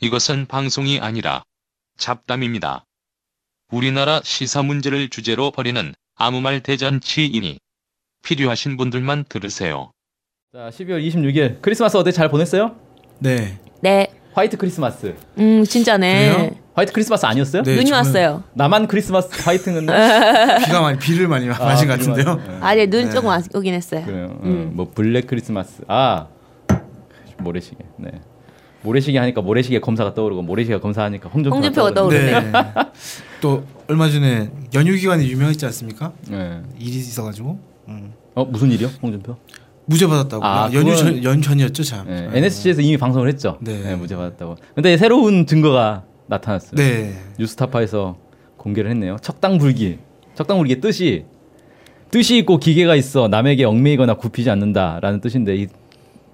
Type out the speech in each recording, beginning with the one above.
이것은 방송이 아니라 잡담입니다. 우리나라 시사 문제를 주제로 벌이는 아무 말 대잔치이니 필요하신 분들만 들으세요. 자, 12월 26일 크리스마스 어때 잘 보냈어요? 네. 네. 화이트 크리스마스. 음, 진짜네. 그래요? 화이트 크리스마스 아니었어요? 네, 눈이 저는 왔어요. 나만 크리스마스 화이트는 비가 많이 비를 많이 맞은 것 같은데요. 네. 아, 네, 눈 조금 와- 오긴 했어요. 그래요. 음. 어, 뭐 블랙 크리스마스. 아 모래시계. 네. 모래시계 하니까 모래시계 검사가 떠오르고 모래시계 검사하니까 홍준표가, 홍준표가 떠오르네. 떠오르네. 네. 또 얼마 전에 연휴 기간이 유명했지 않습니까? 네. 일이 있어가지고 음. 어 무슨 일이요? 홍준표? 무죄 받았다고. 아, 연휴 그건- 전, 연휴 전이었죠, 참. 네. NSC에서 이미 방송을 했죠. 네. 네. 무죄 받았다고. 근데 새로운 증거가 나타났어요. 네. 뉴스타파에서 공개를 했네요. 척당불기. 척당불기의 뜻이 뜻이 있고 기계가 있어 남에게 얽매이거나 굽히지 않는다라는 뜻인데 이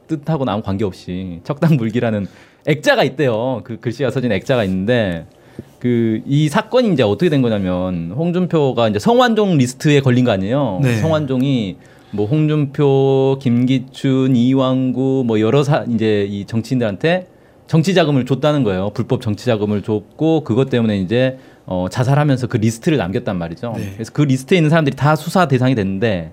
뜻하고는 아무 관계없이 척당불기라는 액자가 있대요. 그 글씨가 써진 액자가 있는데 그 이 사건이 이제 어떻게 된 거냐면 홍준표가 이제 성완종 리스트에 걸린 거 아니에요. 네. 성완종이 뭐 홍준표, 김기춘, 이완구 뭐 여러 사 이제 이 정치인들한테 정치 자금을 줬다는 거예요. 불법 정치 자금을 줬고 그것 때문에 이제 어 자살하면서 그 리스트를 남겼단 말이죠. 네. 그래서 그 리스트에 있는 사람들이 다 수사 대상이 됐는데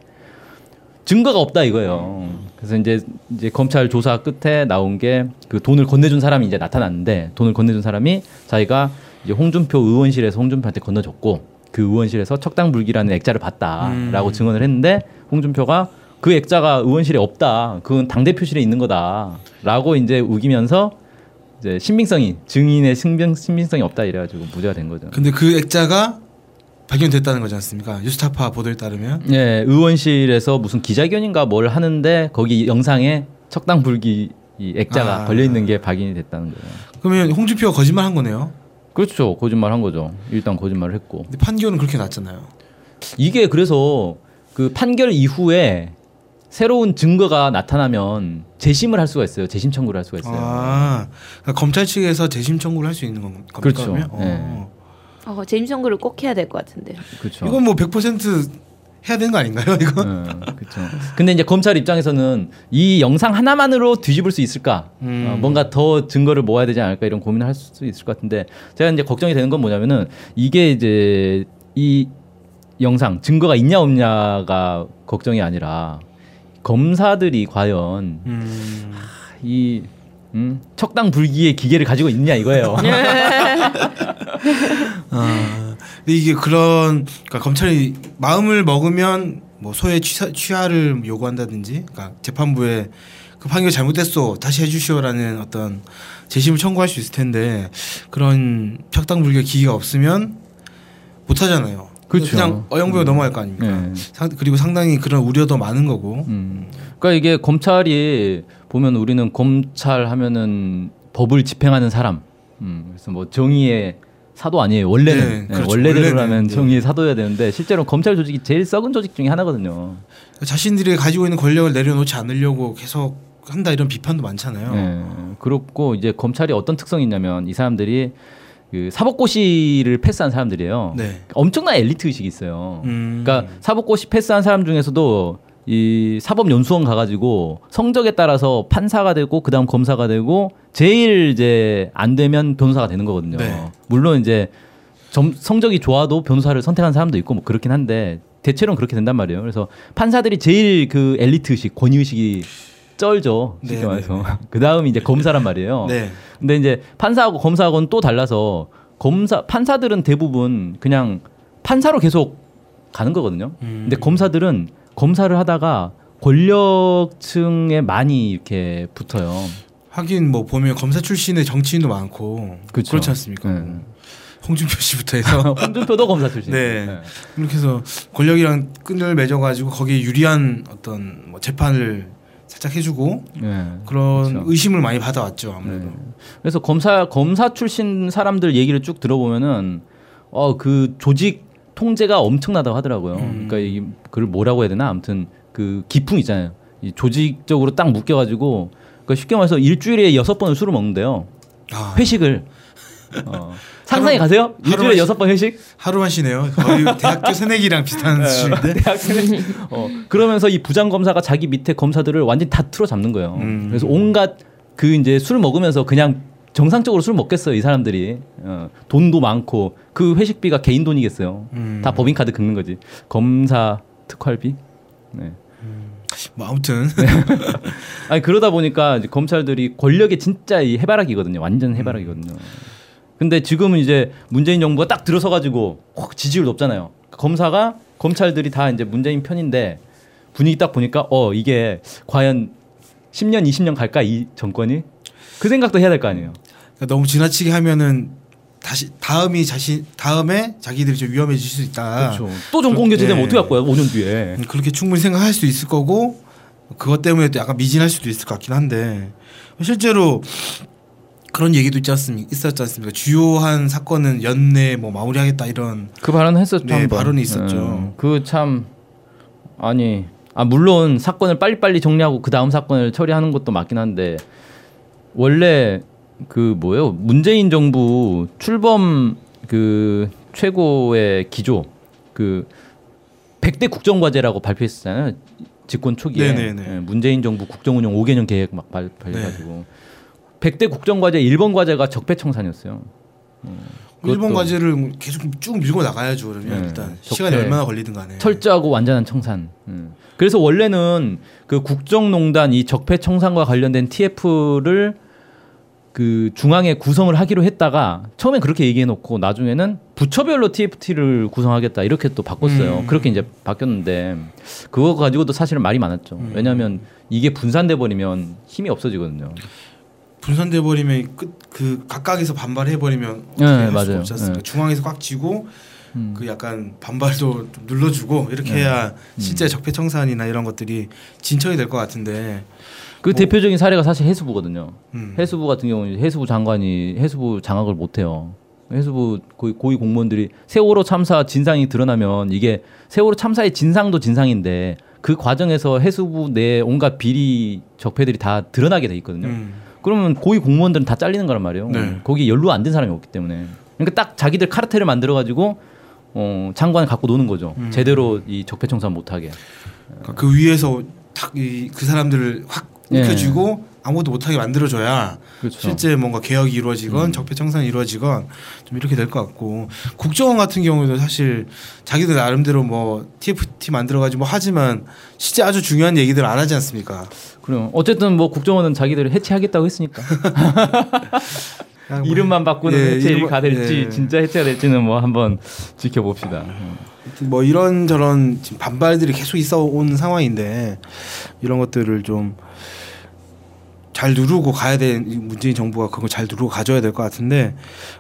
증거가 없다 이거예요. 그래서 이제 이제 검찰 조사 끝에 나온 게 그 돈을 건네준 사람이 이제 나타났는데 돈을 건네준 사람이 자기가 이제 홍준표 의원실에서 홍준표한테 건너줬고 그 의원실에서 척당 불기라는 액자를 봤다라고 음. 증언을 했는데 홍준표가 그 액자가 의원실에 없다. 그건 당 대표실에 있는 거다라고 이제 우기면서 이제 신빙성이 증인의 신빙, 신빙성이 없다 이래가지고 무죄가 된 거죠. 근데 그 액자가 발견됐다는 거지 않습니까? 뉴스타파 보도에 따르면. 예, 의원실에서 무슨 기자회견인가 뭘 하는데 거기 영상에 척당 불기 이 액자가 아. 걸려 있는 게 발견이 됐다는 거예요. 그러면 홍준표가 거짓말 한 거네요. 그렇죠. 거짓말 한 거죠. 일단 거짓말을 했고. 판결은 그렇게 났잖아요. 이게 그래서 그 판결 이후에 새로운 증거가 나타나면 재심을 할 수가 있어요. 재심 청구를 할 수가 있어요. 아, 그러니까 검찰 측에서 재심 청구를 할 수 있는 건 겁니까? 그렇죠. 그러면? 네. 어. 어, 재임 청구를 꼭 해야 될 것 같은데. 그렇죠. 이건 뭐 100% 해야 되는 거 아닌가요? 이거? 그렇죠. 근데 이제 검찰 입장에서는 이 영상 하나만으로 뒤집을 수 있을까? 음. 어, 뭔가 더 증거를 모아야 되지 않을까 이런 고민을 할 수 있을 것 같은데 제가 이제 걱정이 되는 건 뭐냐면은 이게 이제 이 영상 증거가 있냐 없냐가 걱정이 아니라 검사들이 과연 음. 이 음, 척당 불기의 기계를 가지고 있느냐 이거예요. 아, 근데 이게 그런 그러니까 검찰이 마음을 먹으면 뭐 소의 취사, 취하를 요구한다든지, 그러니까 재판부에 그 판결 잘못됐어 다시 해주시오라는 어떤 재심을 청구할 수 있을 텐데 그런 척당불교 기기가 없으면 못 하잖아요. 그렇죠. 그냥 어영부영 넘어갈 거 아닙니까? 네. 상, 그리고 상당히 그런 우려도 많은 거고. 음. 그러니까 이게 검찰이 보면 우리는 검찰 하면은 법을 집행하는 사람. 음. 그래서 뭐 정의의 사도 아니에요. 원래는 네, 네, 그렇죠. 원래대로라면 네. 정의의 사도여야 되는데 실제로 검찰 조직이 제일 썩은 조직 중에 하나거든요. 자신들이 가지고 있는 권력을 내려놓지 않으려고 계속 한다 이런 비판도 많잖아요. 네. 그렇고 이제 검찰이 어떤 특성이 있냐면 이 사람들이 그 사법고시를 패스한 사람들이에요. 네. 엄청난 엘리트 의식이 있어요. 음. 그러니까 사법고시 패스한 사람 중에서도 이 사법연수원 가가지고 성적에 따라서 판사가 되고 그다음 검사가 되고 제일 이제 안 되면 변호사가 되는 거거든요. 네. 물론 이제 점, 성적이 좋아도 변호사를 선택한 사람도 있고 뭐 그렇긴 한데 대체로는 그렇게 된단 말이에요. 그래서 판사들이 제일 그 엘리트 의식, 권위 의식이 쩔죠. 쉽게 네, 말해서. 그 다음이 이제 검사란 말이에요. 네. 근데 이제 판사하고 검사하고는 또 달라서 검사 판사들은 대부분 그냥 판사로 계속 가는 거거든요. 음. 근데 검사들은 검사를 하다가 권력층에 많이 이렇게 붙어요. 하긴 뭐 보면 검사 출신의 정치인도 많고 그쵸. 그렇지 않습니까? 네. 홍준표 씨부터 해서 홍준표도 검사 출신. 네. 이렇게 해서 권력이랑 끈을 맺어가지고 거기에 유리한 어떤 뭐 재판을 살짝 해주고 네. 그런 그렇죠. 의심을 많이 받아왔죠 아무래도. 네. 그래서 검사 검사 출신 사람들 얘기를 쭉 들어보면은 어 그 조직 통제가 엄청나다고 하더라고요. 음. 그러니까 이 그걸 뭐라고 해야 되나 아무튼 그 기풍 있잖아요. 이 조직적으로 딱 묶여가지고 그러니까 쉽게 말해서 일주일에 여섯 번을 술을 먹는데요. 아, 회식을 어. 상상이 가세요? 일주일에 여섯 번 회식? 하루만 쉬네요. 거의 대학교 새내기랑 비슷한 수준인데. 대학생. 어, 그러면서 이 부장 검사가 자기 밑에 검사들을 완전 히다 틀어 잡는 거예요. 음. 그래서 온갖 그 이제 술 먹으면서 그냥 정상적으로 술 먹겠어요 이 사람들이. 어, 돈도 많고 그 회식비가 개인 돈이겠어요. 음. 다 법인카드 긁는 거지. 검사 특활비? 네. 뭐 아무튼. 아니 그러다 보니까 이제 검찰들이 권력의 진짜 이 해바라기거든요. 완전 해바라기거든요. 근데 지금은 이제 문재인 정부가 딱 들어서 가지고 확 지지율 높잖아요. 검사가 검찰들이 다 이제 문재인 편인데 분위기 딱 보니까 어 이게 과연 10년 20년 갈까 이 정권이 그 생각도 해야 될 거 아니에요 그러니까 너무 지나치게 하면은 다시 다음이 자신 다음에 자기들이 좀 위험해질 수 있다. 그렇죠. 또 정권 교체되면 네. 어떻게 할 거야? 5년 뒤에. 음, 그렇게 충분히 생각할 수 있을 거고 그것 때문에 또 약간 미진할 수도 있을 것 같긴 한데 실제로 그런 얘기도 있지 않습니까? 있었지 않습니까? 주요한 사건은 연내 뭐 마무리하겠다 이런 그 발언 했었죠. 네. 발언이 있었죠. 그참 아니 아 물론 사건을 빨리빨리 정리하고 그 다음 사건을 처리하는 것도 맞긴 한데 원래 그 뭐예요? 문재인 정부 출범 그 최고의 기조 그 100대 국정과제라고 발표했었잖아요. 집권 초기에 네네네. 예, 문재인 정부 국정운영 5개년 계획 막 발표해가지고 네. 100대 국정과제 1번 과제가 적폐청산이었어요. 일본 그것도- 과제를 계속 쭉 밀고 나가야죠. 그러면 네, 일단 적폐. 시간이 얼마나 걸리든 간에 철저하고 완전한 청산. 음. 그래서 원래는 그 국정농단 이 적폐 청산과 관련된 TF를 그 중앙에 구성을 하기로 했다가 처음엔 그렇게 얘기해 놓고 나중에는 부처별로 TFT를 구성하겠다 이렇게 또 바꿨어요. 음. 그렇게 이제 바뀌었는데 그거 가지고도 사실은 말이 많았죠. 음. 왜냐하면 이게 분산돼 버리면 힘이 없어지거든요. 분산돼 버리면 끝그 각각에서 반발해 버리면 네, 어떻게 할 수가 맞아요. 네. 중앙에서 꽉 쥐고 음. 그 약간 반발도 좀 눌러주고 이렇게 네. 해야 실제 적폐 청산이나 이런 것들이 진척이 될 것 같은데 그 뭐- 대표적인 사례가 사실 해수부거든요. 음. 해수부 같은 경우는 해수부 장관이 해수부 장악을 못 해요. 해수부 고위, 고위 공무원들이 세월호 참사 진상이 드러나면 이게 세월호 참사의 진상도 진상인데 그 과정에서 해수부 내 온갖 비리 적폐들이 다 드러나게 돼 있거든요. 음. 그러면 고위 공무원들은 다 잘리는 거란 말이에요. 네. 거기 연루 안 된 사람이 없기 때문에. 그러니까 딱 자기들 카르텔을 만들어 가지고 어, 장관을 갖고 노는 거죠. 음. 제대로 이 적폐청산 못하게. 그러니까 그 위에서 딱그 사람들을 확 예. 움켜쥐고 아무것도 못하게 만들어줘야 그렇죠. 실제 뭔가 개혁이 이루어지건 음. 적폐청산이 이루어지건 좀 이렇게 될 것 같고 국정원 같은 경우도 사실 자기들 나름대로 뭐 TFT 만들어가지고 뭐 하지만 실제 아주 중요한 얘기들 안 하지 않습니까? 그래요. 어쨌든 뭐 국정원은 자기들을 해체하겠다고 했으니까. 이름만 바꾸는 예, 해체가 될지 예. 진짜 해체가 될지는 뭐 한번 지켜봅시다. 뭐 이런 저런 반발들이 계속 있어 온 상황인데 이런 것들을 좀 잘 누르고 가야 될 문재인 정부가 그걸 잘 누르고 가져야 될 것 같은데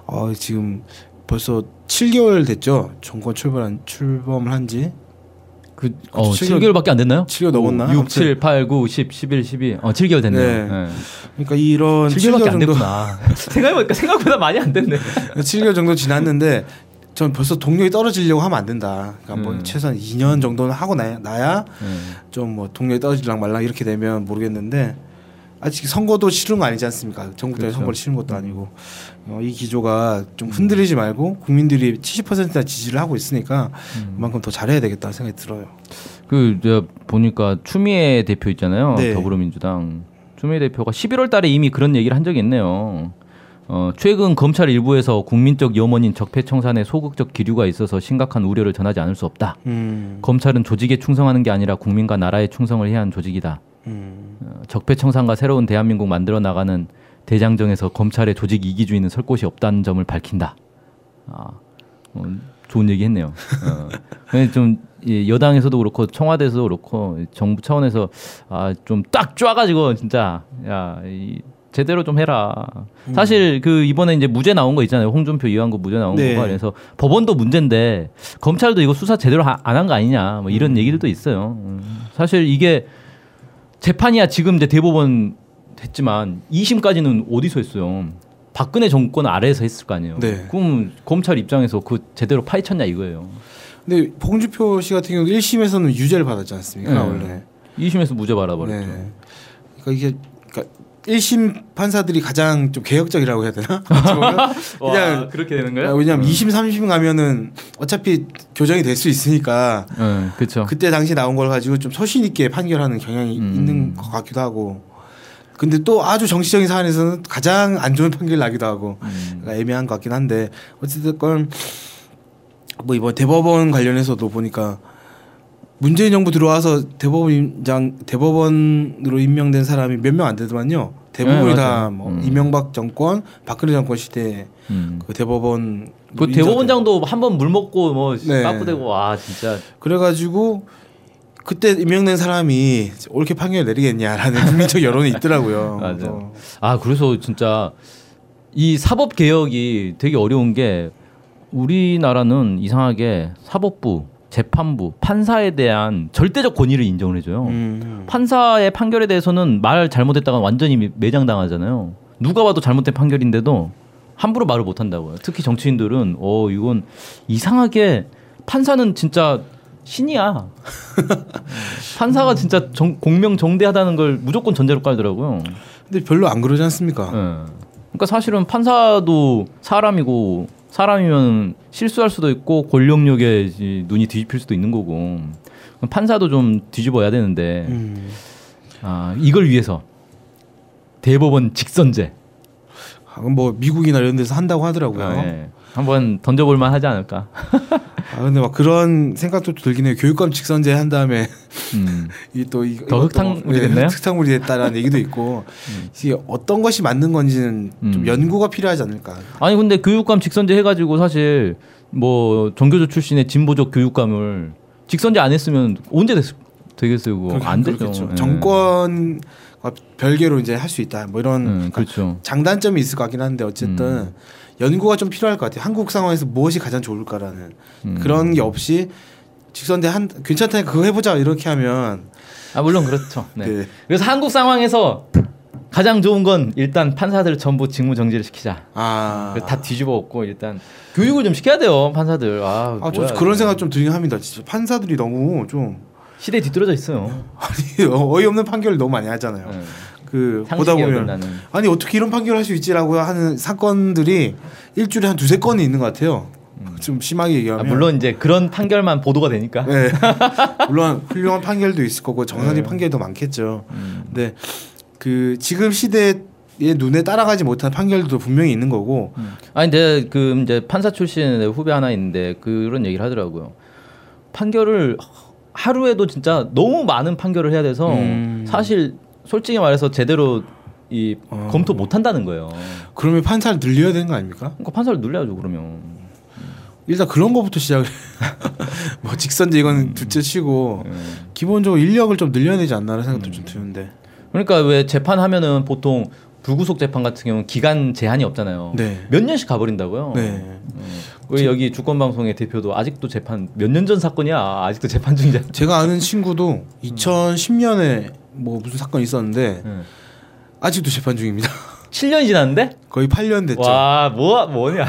어 지금 벌써 7개월 됐죠 정권 출범한 출범을 한지 그 어, 칠 개월- 7개월 밖에 안 됐나요? 7개월 넘었나? 6, 7, 8, 9, 10, 11, 12. 어, 7개월 됐네요. 네. 네. 그러니까 이런 7개월밖에 7개월 안 정도 됐구나. 생각해보니까 생각보다 많이 안 됐네. 7개월 정도 지났는데 전 벌써 동력이 떨어지려고 하면 안 된다. 그러니까 뭐 음. 최소한 2년 정도는 하고 나야, 나야 네. 좀뭐 동력이 떨어질랑 말랑 이렇게 되면 모르겠는데 아직 선거도 치른 거 아니지 않습니까? 전국대 그렇죠. 선거를 치른 것도 아니고 어, 이 기조가 좀 흔들리지 말고 국민들이 70%나 지지를 하고 있으니까 음. 그만큼 더 잘해야 되겠다 생각이 들어요. 그, 저, 보니까 추미애 대표 있잖아요. 네. 더불어민주당. 추미애 대표가 11월 달에 이미 그런 얘기를 한 적이 있네요. 어, 최근 검찰 일부에서 국민적 염원인 적폐청산에 소극적 기류가 있어서 심각한 우려를 전하지 않을 수 없다. 음, 검찰은 조직에 충성하는 게 아니라 국민과 나라에 충성을 해야 하는 조직이다. 음, 어, 적폐청산과 새로운 대한민국 만들어 나가는 대장정에서 검찰의 조직 이기주의는 설 곳이 없다는 점을 밝힌다. 아, 어, 좋은 얘기했네요. 어, 좀 이, 여당에서도 그렇고 청와대에서도 그렇고 정부 차원에서 아, 좀딱 쫙가지고 진짜 야 이, 제대로 좀 해라. 사실 그 이번에 이제 무죄 나온 거 있잖아요. 홍준표 이완구 무죄 나온 네. 거가 그래서 법원도 문제인데 검찰도 이거 수사 제대로 안 한 거 아니냐 뭐 이런 얘기들도 있어요. 음, 사실 이게 재판이야 지금 이제 대법원 했지만 2심까지는 어디서 했어요? 박근혜 정권 아래에서 했을 거 아니에요. 네. 그럼 검찰 입장에서 그 제대로 파헤쳤냐 이거예요. 근데 봉주표 씨 같은 경우 1심에서는 유죄를 받았지 않습니까 네. 원래? 2심에서 무죄 받아버렸죠. 네. 그러니까 이게 1심 판사들이 가장 좀 개혁적이라고 해야 되나? 그냥 그렇게 되는 아, 왜냐면 2심, 3심 가면은 어차피 교정이 될 수 있으니까 네, 그렇죠. 그때 당시 나온 걸 가지고 좀 소신 있게 판결하는 경향이 음. 있는 것 같기도 하고 근데 또 아주 정치적인 사안에서는 가장 안 좋은 판결이 나기도 하고 음. 그러니까 애매한 것 같긴 한데 어쨌든 뭐 이번 대법원 관련해서도 보니까 문재인 정부 들어와서 대법원장 대법원으로 임명된 사람이 몇 명 안 되더만요. 대부분이 네, 다 맞아요. 뭐 음. 이명박 정권, 박근혜 정권 시대 음. 그 대법원 그 대법원장도 한 번 물 먹고 뭐 네. 빠꾸대고 와 진짜 그래가지고 그때 임명된 사람이 옳게 판결 내리겠냐라는 국민적 여론이 있더라고요. 맞아요. 어. 아 그래서 진짜 이 사법 개혁이 되게 어려운 게 우리나라는 이상하게 사법부, 재판부, 판사에 대한 절대적 권위를 인정을 해줘요. 음. 판사의 판결에 대해서는 말 잘못했다가 완전히 매장당하잖아요. 누가 봐도 잘못된 판결인데도 함부로 말을 못 한다고요. 특히 정치인들은 어 이건 이상하게 판사는 진짜 신이야. 판사가 진짜 정- 공명 정대하다는 걸 무조건 전제로 깔더라고요. 근데 별로 안 그러지 않습니까? 예. 그러니까 사실은 판사도 사람이고 사람이면 실수할 수도 있고 권력력에 이 눈이 뒤집힐 수도 있는 거고 판사도 좀 뒤집어야 되는데 음. 아 이걸 위해서 대법원 직선제 아, 뭐 미국이나 이런 데서 한다고 하더라고요. 예. 한번 던져볼 만 하지 않을까. 아 근데 막 그런 생각도 들긴 해요. 교육감 직선제 한 다음에 음. 이또 이, 더 흑탕물이 됐나요? 음. 흑탕물이 됐다라는 얘기도 있고 이게 어떤 것이 맞는 건지는 좀 음. 연구가 필요하지 않을까. 아니 근데 교육감 직선제 해가지고 사실 뭐 정교조 출신의 진보적 교육감을 직선제 안 했으면 언제 됐, 되겠어요 그렇게 안 되죠. 예. 정권과 별개로 이제 할 수 있다. 뭐 이런 음, 그렇죠. 장단점이 있을 것 같긴 한데 어쨌든 음. 연구가 좀 필요할 것 같아요. 한국 상황에서 무엇이 가장 좋을까라는 음. 그런 게 없이 직선제 한 괜찮다니까 그거 해보자 이렇게 하면 아 물론 그렇죠. 네. 네. 그래서 한국 상황에서 가장 좋은 건 일단 판사들 전부 직무 정지를 시키자. 아, 다 뒤집어 엎고 일단 교육을 좀 시켜야 돼요 판사들. 아, 아, 저 뭐야, 그런. 생각 좀 들긴 합니다. 진짜 판사들이 너무 좀 시대에 뒤떨어져 있어요. 아니 어이없는 판결을 너무 많이 하잖아요. 네. 그 보다 보면 어긋나는. 아니 어떻게 이런 판결을 할 수 있지라고 하는 사건들이 일주일에 한 두세 건이 있는 것 같아요. 좀 심하게 아, 얘기하면 물론 이제 그런 판결만 보도가 되니까. 네. 물론 훌륭한 판결도 있을 거고 정상적인 네. 판결도 많겠죠. 음. 근데 그 지금 시대의 눈에 따라가지 못한 판결도 분명히 있는 거고 아니 근데 그 이제 판사 출신 내 후배 하나 있는데 그런 얘기를 하더라고요. 판결을 하루에도 진짜 너무 많은 판결을 해야 돼서 음. 사실 솔직히 말해서 제대로 이 어. 검토 못 한다는 거예요. 그러면 판사를 늘려야 되는 거 아닙니까? 그러니까 판사를 눌려야죠 그러면. 일단 그런 거부터 시작을 뭐 직선제 이건 음. 둘째 치고 예. 기본적으로 인력을 좀 늘려야 되지 않나라는 생각도 좀 드는데 그러니까 왜 재판하면은 보통 불구속 재판 같은 경우는 기간 제한이 없잖아요. 네. 몇 년씩 가버린다고요. 네. 왜 여기 주권방송의 대표도 아직도 재판 몇 년 전 사건이야. 아직도 재판 중이잖아. 제가 아는 친구도 2010년에 뭐 무슨 사건이 있었는데 네. 아직도 재판 중입니다. 7년이 지났는데? 거의 8년 됐죠. 와, 뭐 뭐냐.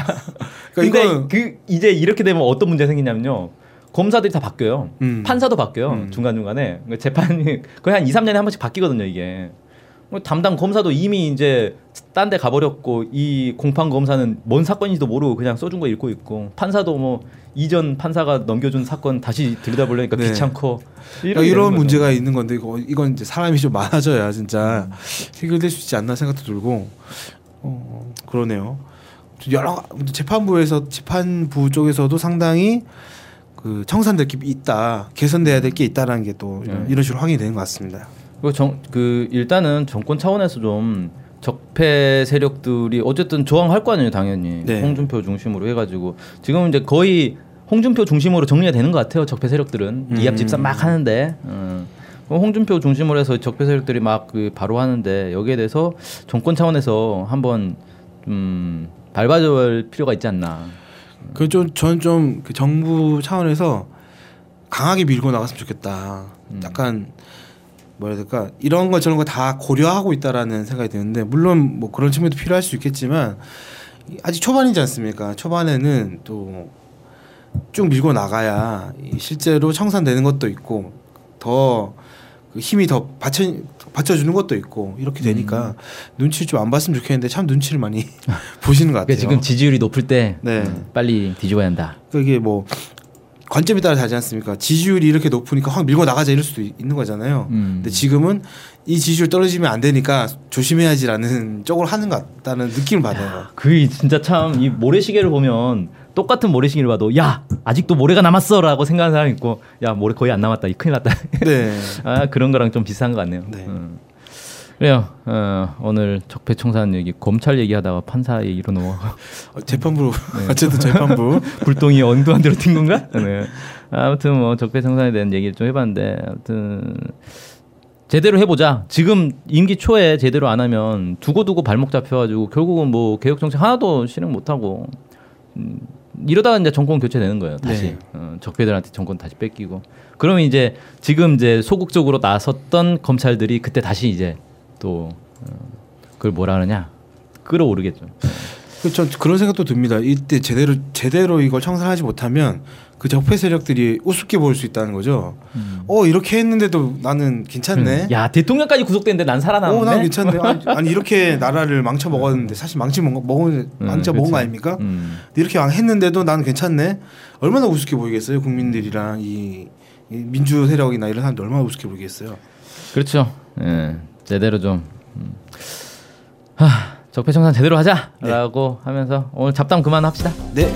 그러니까 근데 이건- 그 이제 이렇게 되면 어떤 문제가 생기냐면요. 검사들이 다 바뀌어요. 음. 판사도 바뀌어요. 음. 중간중간에. 그러니까 재판이 거의 한 2, 3년에 한 번씩 바뀌거든요, 이게. 뭐 담당 검사도 이미 이제 딴 데 가버렸고 이 공판 검사는 뭔 사건인지도 모르고 그냥 써준 거 읽고 있고 판사도 뭐 이전 판사가 넘겨준 사건 다시 들여다보려니까 네. 귀찮고 그러니까 게 이런 되는 거죠. 문제가 있는 건데 이거 이건 이제 사람이 좀 많아져야 진짜 음. 해결될 수 있지 않나 생각도 들고 어, 그러네요. 여러 재판부에서 재판부 쪽에서도 상당히 그 청산될 게 있다 개선돼야 될 게 있다라는 게또 네. 이런 식으로 확인이 되는 것 같습니다. 그리고 정, 그 일단은 정권 차원에서 좀 적폐 세력들이 어쨌든 저항할 거 아니에요, 당연히. 네. 홍준표 중심으로 해가지고 지금 이제 거의 홍준표 중심으로 정리가 되는 것 같아요. 적폐 세력들은 음. 이합 집산 막 하는데. 음. 어, 홍준표 중심으로 해서 적폐 세력들이 막 그 바로 하는데 여기에 대해서 정권 차원에서 한번 좀 밟아줄 필요가 있지 않나. 그좀전좀그 정부 차원에서 강하게 밀고 나갔으면 좋겠다. 음. 약간 뭐라 해야 될까 이런 거 저런 거 다 고려하고 있다라는 생각이 드는데 물론 뭐 그런 측면도 필요할 수 있겠지만 아직 초반이지 않습니까? 초반에는 또 쭉 밀고 나가야 이 실제로 청산되는 것도 있고 더그 힘이 더 받쳐 받쳐주는 것도 있고 이렇게 되니까 눈치 좀 안 봤으면 좋겠는데 참 눈치를 많이 보시는 것 같아요. 그러니까 지금 지지율이 높을 때 네. 음, 빨리 뒤집어야 한다. 그러니까 이게 뭐 관점에 따라 다르지 않습니까? 지지율이 이렇게 높으니까 확 밀고 나가자 이럴 수도 있- 있는 거잖아요. 음. 근데 지금은 이 지지율 떨어지면 안 되니까 조심해야지라는 쪽으로 하는 것 같다는 느낌을 받아요. 그 진짜 참 이 모래시계를 보면 똑같은 모래시계를 봐도 야 아직도 모래가 남았어라고 생각하는 사람이 있고 야 모래 거의 안 남았다 이 큰일 났다 네. 아 그런 거랑 좀 비슷한 것 같네요. 네. 음. 그래요. 어, 오늘 적폐청산 얘기 검찰 얘기하다가 판사 얘기로 넘어 어, 재판부 어쨌든 재판부 불똥이 엉뚱한 데로 튄 건가? 네. 아무튼 뭐 적폐청산에 대한 얘기를 좀 해봤는데 아무튼 제대로 해보자. 지금 임기 초에 제대로 안 하면 두고두고 발목 잡혀가지고 결국은 뭐 개혁 정책 하나도 실행 못하고 음, 이러다가 이제 정권 교체되는 거예요. 다시 네. 어, 적폐들한테 정권 다시 뺏기고 그러면 이제 지금 이제 소극적으로 나섰던 검찰들이 그때 다시 이제 또 어, 그걸 뭐라 그러냐 끌어오르겠죠. 전 그런 생각도 듭니다. 이때 제대로 제대로 이걸 청산하지 못하면 그 적폐 세력들이 우습게 보일 수 있다는 거죠. 어 이렇게 했는데도 나는 괜찮네. 음. 야 대통령까지 구속됐는데 난 살아남네. 어, 난 괜찮네. 아니, 아니 이렇게 나라를 망쳐 먹었는데 사실 망치 먹 먹은 망쳐 음, 먹은 거. 아닙니까? 음. 이렇게 왕 했는데도 나는 괜찮네. 얼마나 우습게 보이겠어요, 국민들이랑 이, 이 민주 세력이나 이런 사람들 얼마나 우습게 보이겠어요. 그렇죠. 예, 제대로 좀 음. 하, 적폐청산 제대로 하자라고 하면서 오늘 잡담 그만합시다. 네,